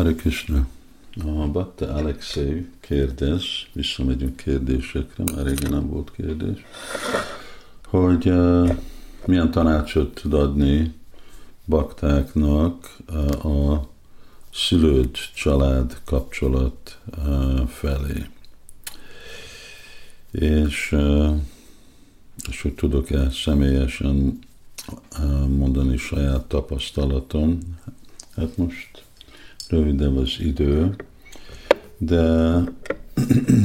Hare Krishna. A Bakta Alexei kérdés, visszamegyünk kérdésekre, már régen nem volt kérdés, hogy uh, milyen tanácsot tud adni baktáknak uh, a szülőd család kapcsolat uh, felé. És, és hogy tudok-e személyesen mondani saját tapasztalatom, hát most rövidebb az idő, de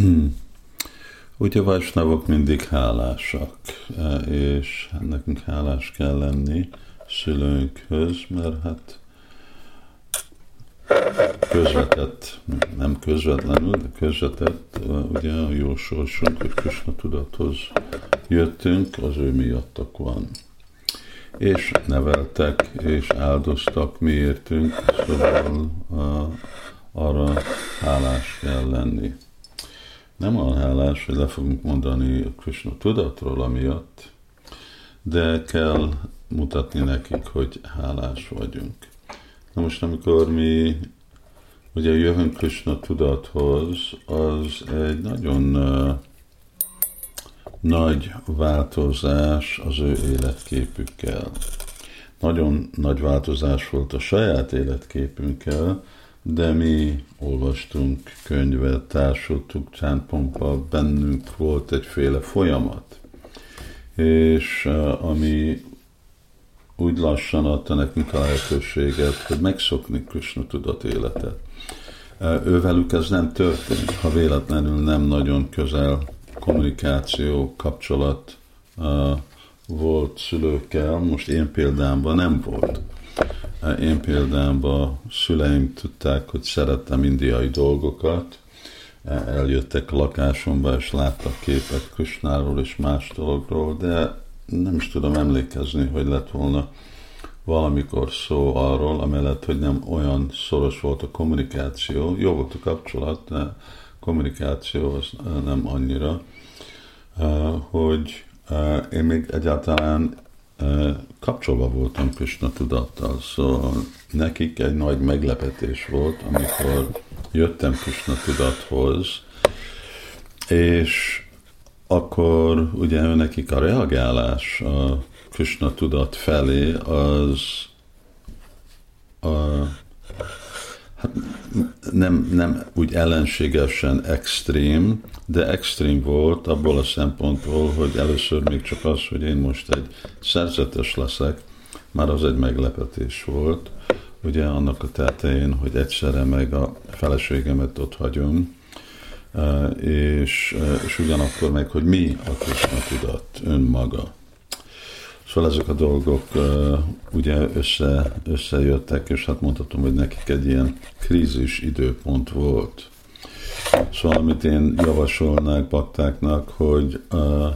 ugye Vajsnavok mindig hálásak, és nekünk hálás kell lenni szülőnkhöz, mert hát közvetett, nem közvetlenül, de közvetett ugye a jó sorsunk, hogy Krishna tudathoz jöttünk, az ő miattak van és neveltek, és áldoztak miértünk, szóval uh, arra hálás kell lenni. Nem olyan hálás, hogy le fogunk mondani a Krishna tudatról amiatt, de kell mutatni nekik, hogy hálás vagyunk. Na most, amikor mi ugye jövünk Krishna tudathoz, az egy nagyon uh, nagy változás az ő életképükkel. Nagyon nagy változás volt a saját életképünkkel, de mi olvastunk könyvet, társultuk csántpompa, bennünk volt egyféle folyamat. És ami úgy lassan adta nekünk a lehetőséget, hogy megszokni Krishna tudat életet. Ővelük ez nem történt, ha véletlenül nem nagyon közel kommunikáció, kapcsolat volt szülőkkel, most én példámban nem volt. Én példámban szüleim tudták, hogy szerettem indiai dolgokat, eljöttek a lakásomba, és láttak képet Kösnáról és más dologról, de nem is tudom emlékezni, hogy lett volna valamikor szó arról, amellett, hogy nem olyan szoros volt a kommunikáció, jó volt a kapcsolat, de kommunikáció az nem annyira, hogy én még egyáltalán kapcsolva voltam Krishna tudattal, szóval nekik egy nagy meglepetés volt, amikor jöttem Krishna tudathoz, és akkor ugye nekik a reagálás a Krishna tudat felé az a, nem, nem úgy ellenségesen extrém, de extrém volt abból a szempontból, hogy először még csak az, hogy én most egy szerzetes leszek, már az egy meglepetés volt, ugye annak a tetején, hogy egyszerre meg a feleségemet ott hagyom, eh, és, eh, és ugyanakkor meg, hogy mi a Krishna tudat önmaga. Szóval ezek a dolgok uh, ugye össze, összejöttek, és hát mondhatom, hogy nekik egy ilyen krízis időpont volt. Szóval amit én javasolnák baktáknak, hogy uh,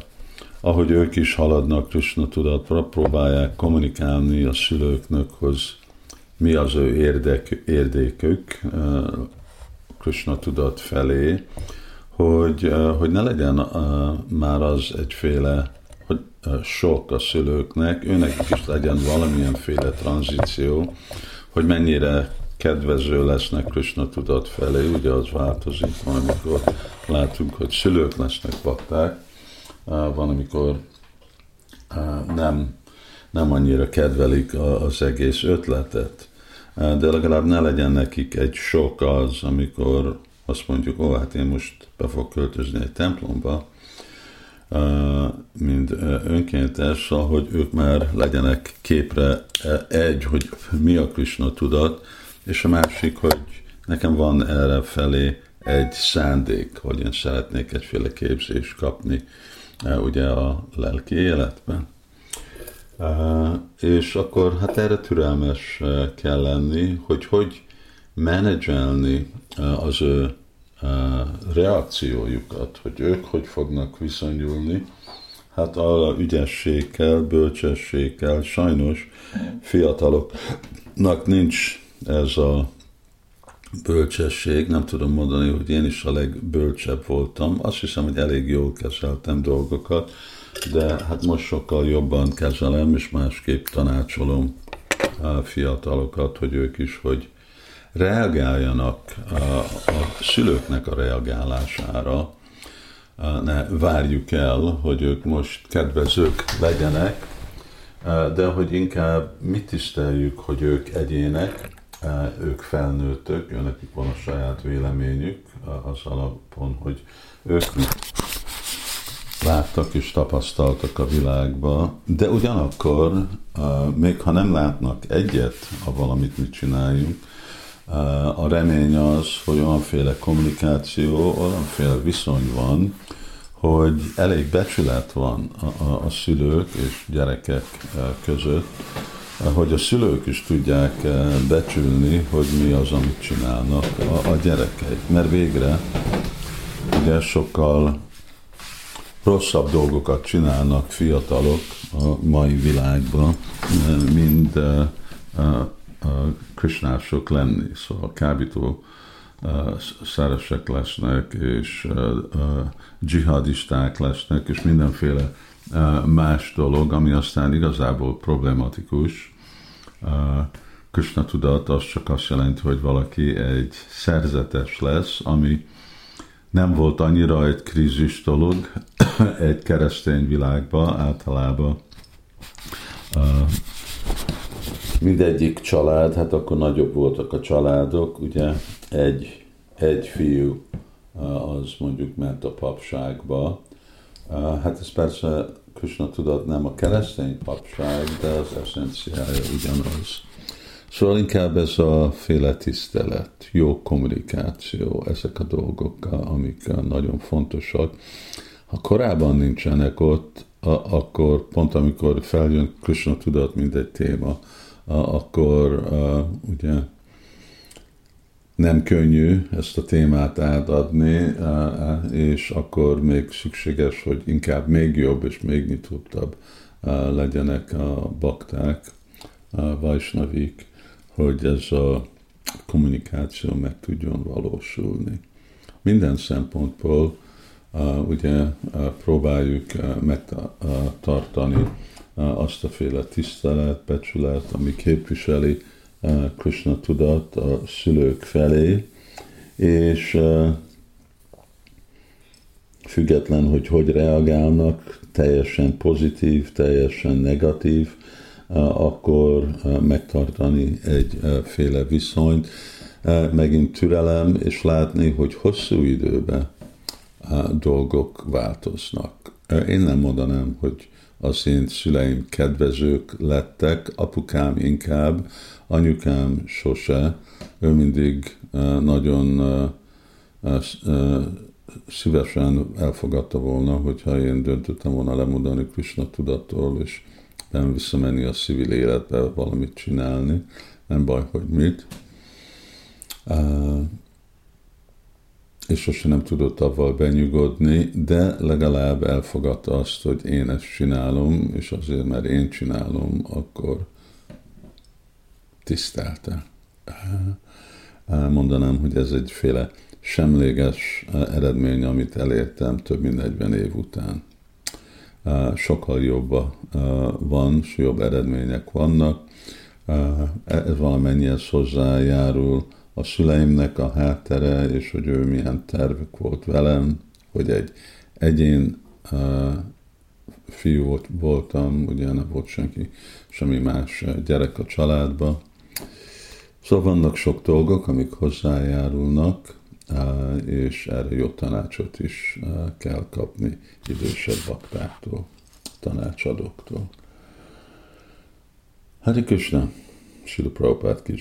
ahogy ők is haladnak Krishna tudatra, próbálják kommunikálni a szülőknek, hogy mi az ő érdek, érdekük uh, Krishna tudat felé, hogy, uh, hogy ne legyen uh, már az egyféle hogy sok a szülőknek, őnek is legyen valamilyenféle tranzíció, hogy mennyire kedvező lesznek Krishna tudat felé, ugye az változik, van, amikor látunk, hogy szülők lesznek bakták, van, amikor nem, nem annyira kedvelik az egész ötletet, de legalább ne legyen nekik egy sok az, amikor azt mondjuk, ó, hát én most be fog költözni egy templomba, mint önkéntes, hogy ők már legyenek képre egy, hogy mi a Krishna tudat, és a másik, hogy nekem van erre felé egy szándék, hogy én szeretnék egyféle képzést kapni ugye a lelki életben. És akkor hát erre türelmes kell lenni, hogy hogy menedzselni az ő reakciójukat, hogy ők hogy fognak viszonyulni, hát arra ügyességgel, bölcsességgel, sajnos fiataloknak nincs ez a bölcsesség, nem tudom mondani, hogy én is a legbölcsebb voltam, azt hiszem, hogy elég jól kezeltem dolgokat, de hát most sokkal jobban kezelem, és másképp tanácsolom a fiatalokat, hogy ők is, hogy reagáljanak a, a szülőknek a reagálására, ne várjuk el, hogy ők most kedvezők legyenek, de hogy inkább mit tiszteljük, hogy ők egyének, ők felnőttök, őnekik van a saját véleményük az alapon, hogy ők mit láttak és tapasztaltak a világba, de ugyanakkor, még ha nem látnak egyet a valamit, mit csináljunk, a remény az, hogy olyanféle kommunikáció, olyanféle viszony van, hogy elég becsület van a, a, a szülők és gyerekek között, hogy a szülők is tudják becsülni, hogy mi az, amit csinálnak a, a gyerekeik. Mert végre ugye sokkal rosszabb dolgokat csinálnak fiatalok a mai világban, mint a, a krisnások lenni. Szóval kábító szeresek lesznek, és dzsihadisták lesznek, és mindenféle más dolog, ami aztán igazából problematikus. Krishna tudat az csak azt jelenti, hogy valaki egy szerzetes lesz, ami nem volt annyira egy krízis dolog egy keresztény világban általában. Mindegyik család, hát akkor nagyobb voltak a családok, ugye egy, egy fiú az mondjuk ment a papságba. Hát ez persze Krishna tudat nem a keresztény papság, de az eszenciája ugyanaz. Szóval inkább ez a féle tisztelet, jó kommunikáció, ezek a dolgok, amik nagyon fontosak. Ha korábban nincsenek ott, akkor pont amikor feljön Krishna tudat, mint egy téma, akkor ugye nem könnyű ezt a témát átadni, és akkor még szükséges, hogy inkább még jobb és még nyitottabb legyenek a bakták, a vajsnavik, hogy ez a kommunikáció meg tudjon valósulni. Minden szempontból ugye próbáljuk megtartani azt a féle tisztelet, becsület, ami képviseli Krishna tudat a szülők felé, és független, hogy hogy reagálnak, teljesen pozitív, teljesen negatív, akkor megtartani egyféle viszonyt, megint türelem, és látni, hogy hosszú időben dolgok változnak. Én nem mondanám, hogy az én szüleim kedvezők lettek, apukám inkább, anyukám sose, ő mindig nagyon szívesen elfogadta volna, hogyha én döntöttem volna lemondani Krishna tudattól, és nem visszamenni a civil életbe valamit csinálni, nem baj, hogy mit. És sose nem tudott avval benyugodni, de legalább elfogadta azt, hogy én ezt csinálom, és azért, mert én csinálom, akkor tisztelte. Mondanám, hogy ez egyféle semléges eredmény, amit elértem több mint 40 év után. Sokkal jobb van, és jobb eredmények vannak. Ez valamennyihez hozzájárul a szüleimnek a háttere, és hogy ő milyen tervük volt velem, hogy egy egyén fiú volt, voltam, ugye nem volt senki, semmi más gyerek a családban, Szóval vannak sok dolgok, amik hozzájárulnak, és erre jó tanácsot is kell kapni idősebb baktáktól, tanácsadóktól. Hari Krishna, Sila Prabhupát ki